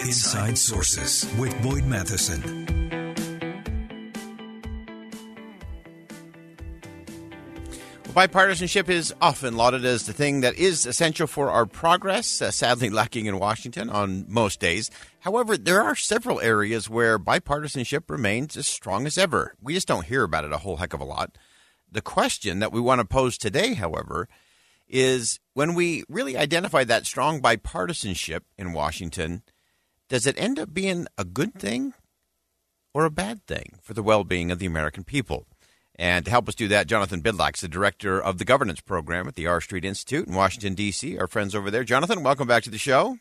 Inside Sources with Boyd Matheson. Bipartisanship is often lauded as the thing that is essential for our progress, uh, sadly lacking in Washington on most days. However, there are several areas where bipartisanship remains as strong as ever. We just don't hear about it a whole heck of a lot. The question that we want to pose today, however, is when we really identify that strong bipartisanship in Washington, does it end up being a good thing or a bad thing for the well being of the American people? And to help us do that, Jonathan Bydlak's the director of the governance program at the R Street Institute in Washington, D.C., our friends over there. Jonathan, welcome back to the show.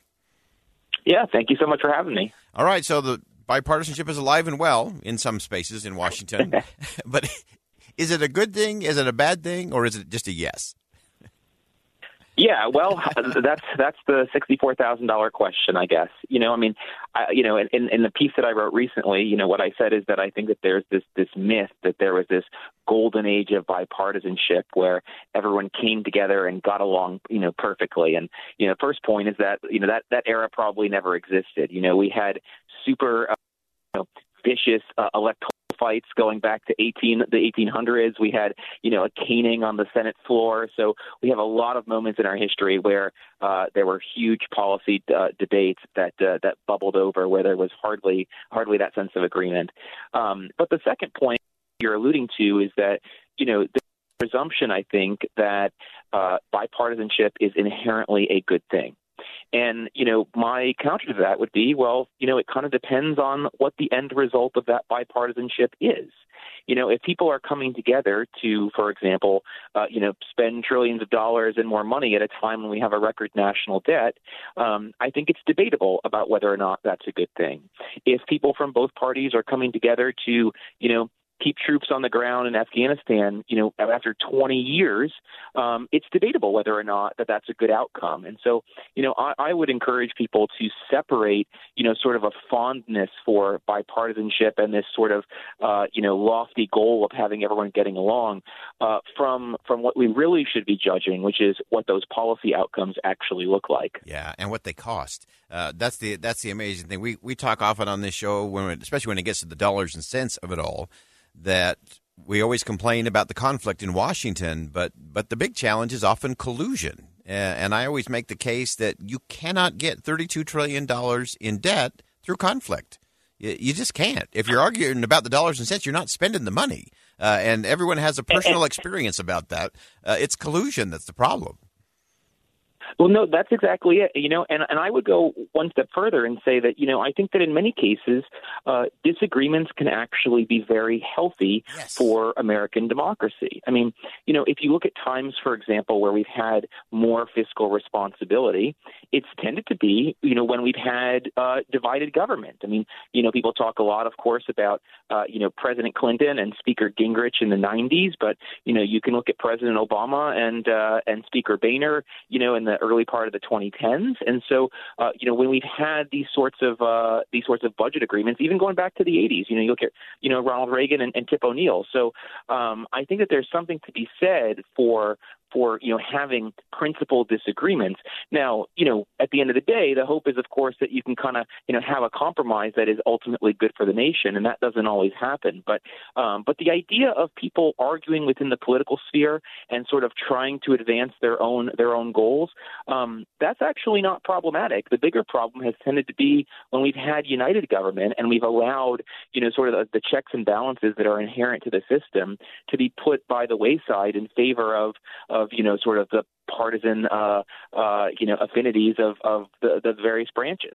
Yeah, thank you so much for having me. All right, so the bipartisanship is alive and well in some spaces in Washington. but is it a good thing? Is it a bad thing? Or is it just a yes? Yeah, well, that's that's the sixty-four thousand dollar question, I guess. You know, I mean, I, you know, in, in the piece that I wrote recently, you know, what I said is that I think that there's this this myth that there was this golden age of bipartisanship where everyone came together and got along, you know, perfectly. And you know, first point is that you know that that era probably never existed. You know, we had super, uh, you know, vicious uh, electoral fights going back to 18 the 1800s. We had you know a caning on the Senate floor. So we have a lot of moments in our history where uh, there were huge policy uh, debates that uh, that bubbled over, where there was hardly hardly that sense of agreement. Um, but the second point you're alluding to is that you know the presumption I think that uh, bipartisanship is inherently a good thing. And, you know, my counter to that would be, well, you know, it kind of depends on what the end result of that bipartisanship is. You know, if people are coming together to, for example, uh, you know, spend trillions of dollars and more money at a time when we have a record national debt, um, I think it's debatable about whether or not that's a good thing. If people from both parties are coming together to, you know, keep troops on the ground in Afghanistan, you know, after 20 years, um, it's debatable whether or not that that's a good outcome. And so, you know, I, I would encourage people to separate, you know, sort of a fondness for bipartisanship and this sort of, uh, you know, lofty goal of having everyone getting along uh, from from what we really should be judging, which is what those policy outcomes actually look like. Yeah, and what they cost. Uh, that's the that's the amazing thing. We we talk often on this show when, especially when it gets to the dollars and cents of it all that we always complain about the conflict in Washington, but but the big challenge is often collusion. And I always make the case that you cannot get $32 trillion in debt through conflict. You just can't. If you're arguing about the dollars and cents, you're not spending the money. Uh, and everyone has a personal experience about that. Uh, it's collusion that's the problem. Well, no, that's exactly it. You know, and and I would go one step further and say that you know I think that in many cases uh, disagreements can actually be very healthy yes. for American democracy. I mean, you know, if you look at times, for example, where we've had more fiscal responsibility, it's tended to be you know when we've had uh, divided government. I mean, you know, people talk a lot, of course, about uh, you know President Clinton and Speaker Gingrich in the '90s, but you know you can look at President Obama and uh, and Speaker Boehner, you know, in the early part of the 2010s. And so, uh, you know, when we've had these sorts of uh, these sorts of budget agreements, even going back to the 80s, you know, you look at you know Ronald Reagan and, and Tip O'Neill. So um, I think that there's something to be said for for you know having principal disagreements. Now, you know, at the end of the day, the hope is, of course, that you can kind of you know have a compromise that is ultimately good for the nation, and that doesn't always happen. But um, but the idea of people arguing within the political sphere and sort of trying to advance their own their own goals, um, that's actually not problematic. The bigger problem has tended to be when we've had united government and we've allowed you know sort of the, the checks and balances that are inherent to the system to be put by the wayside in favor of of you know sort of the partisan uh, uh, you know affinities of of the, the various branches.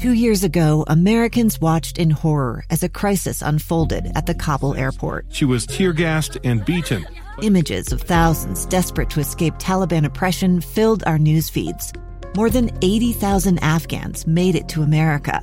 Two years ago, Americans watched in horror as a crisis unfolded at the Kabul airport. She was tear gassed and beaten. Images of thousands desperate to escape Taliban oppression filled our news feeds. More than 80,000 Afghans made it to America.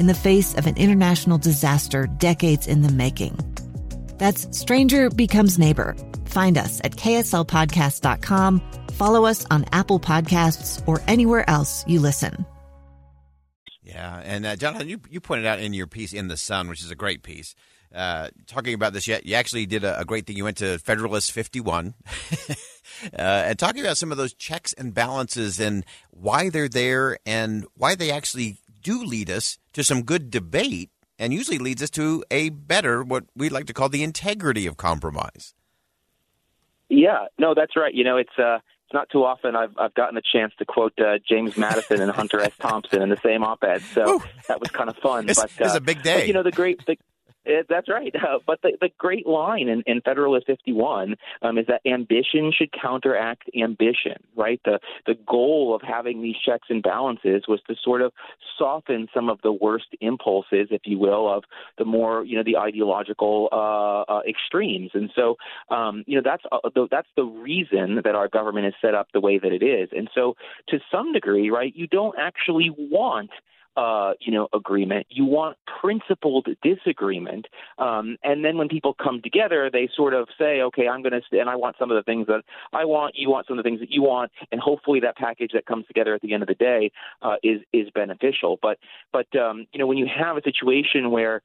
in the face of an international disaster decades in the making? That's Stranger Becomes Neighbor. Find us at kslpodcast.com, follow us on Apple Podcasts, or anywhere else you listen. Yeah, and uh, Jonathan, you, you pointed out in your piece in the Sun, which is a great piece, uh, talking about this. Yet you actually did a, a, great thing. You went to Federalist 51, uh, and talking about some of those checks and balances and why they're there and why they actually do lead us to some good debate, and usually leads us to a better what we like to call the integrity of compromise. Yeah, no, that's right. You know, it's uh, it's not too often I've I've gotten a chance to quote uh, James Madison and Hunter S. Thompson in the same op-ed, so Ooh. that was kind of fun. It's, but uh, it's a big day. But, you know, the great the, it, that's right. Uh, but the, the great line in, in Federalist 51 um, is that ambition should counteract ambition, right? The, the goal of having these checks and balances was to sort of soften some of the worst impulses, if you will, of the more, you know, the ideological uh, uh, extremes. And so, um, you know, that's, uh, the, that's the reason that our government is set up the way that it is. And so, to some degree, right, you don't actually want – uh, you know, agreement. You want principled disagreement. Um, and then when people come together, they sort of say, okay, I'm going to, and I want some of the things that I want, you want some of the things that you want, and hopefully that package that comes together at the end of the day uh, is is beneficial. But but um, you know, when you have a situation where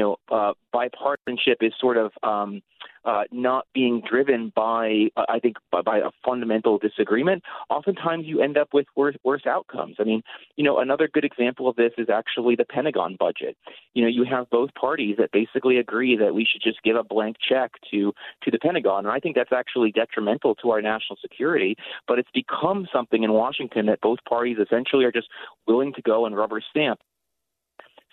know, uh, bipartisanship is sort of um, uh, not being driven by, uh, I think, by, by, a fundamental disagreement. Oftentimes, you end up with worse, worse outcomes. I mean, you know, another good example of this is actually the Pentagon budget. You know, you have both parties that basically agree that we should just give a blank check to to the Pentagon, and I think that's actually detrimental to our national security. But it's become something in Washington that both parties essentially are just willing to go and rubber stamp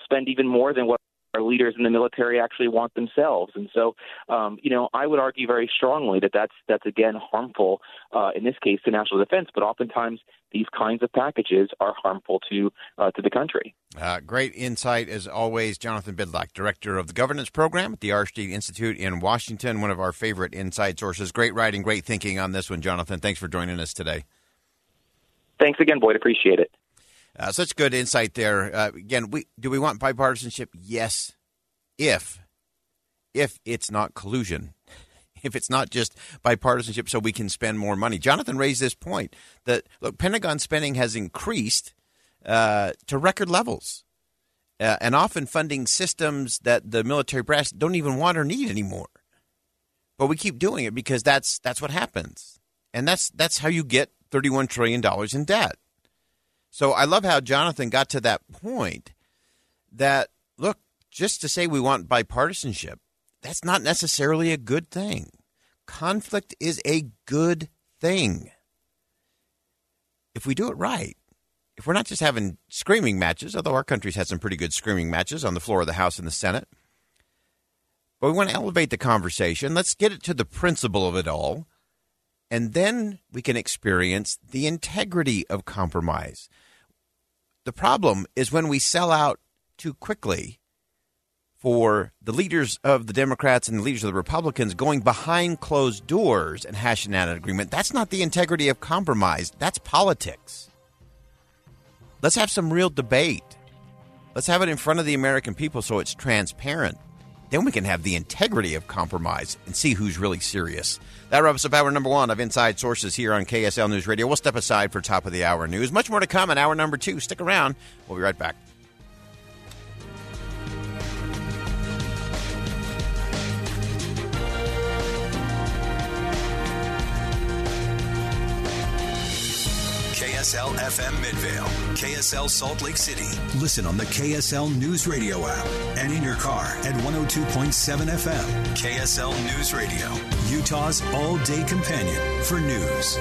spend even more than what our leaders in the military actually want themselves. And so, um, you know, I would argue very strongly that that's that's again harmful uh, in this case to national defense, but oftentimes these kinds of packages are harmful to uh, to the country. Uh, great insight as always, Jonathan Bydlak, director of the governance program at the R Street Institute in Washington. One of our favorite inside sources. Great writing, great thinking on this one, Jonathan. Thanks for joining us today. Thanks again, Boyd. Appreciate it. Uh, such good insight there. Uh, again, we do we want bipartisanship? Yes, if if it's not collusion, if it's not just bipartisanship, so we can spend more money. Jonathan raised this point that look, Pentagon spending has increased uh, to record levels, uh, and often funding systems that the military brass don't even want or need anymore. But we keep doing it because that's that's what happens, and that's that's how you get thirty-one trillion dollars in debt. So I love how Jonathan got to that point that, look, just to say we want bipartisanship, that's not necessarily a good thing. Conflict is a good thing. If we do it right, if we're not just having screaming matches, although our country's had some pretty good screaming matches on the floor of the House and the Senate, but we want to elevate the conversation. Let's get it to the principle of it all. And then we can experience the integrity of compromise. The problem is when we sell out too quickly for the leaders of the Democrats and the leaders of the Republicans going behind closed doors and hashing out an agreement. That's not the integrity of compromise. That's politics. Let's have some real debate. Let's have it in front of the American people so it's transparent. Then we can have the integrity of compromise and see who's really serious. That wraps up hour number one of Inside Sources here on KSL News Radio. We'll step aside for top of the hour news. Much more to come in hour number two. Stick around. We'll be right back. KSL FM Midvale, KSL Salt Lake City. Listen on the KSL News Radio app and in your car at 102.7 FM. KSL News Radio, Utah's all day companion for news.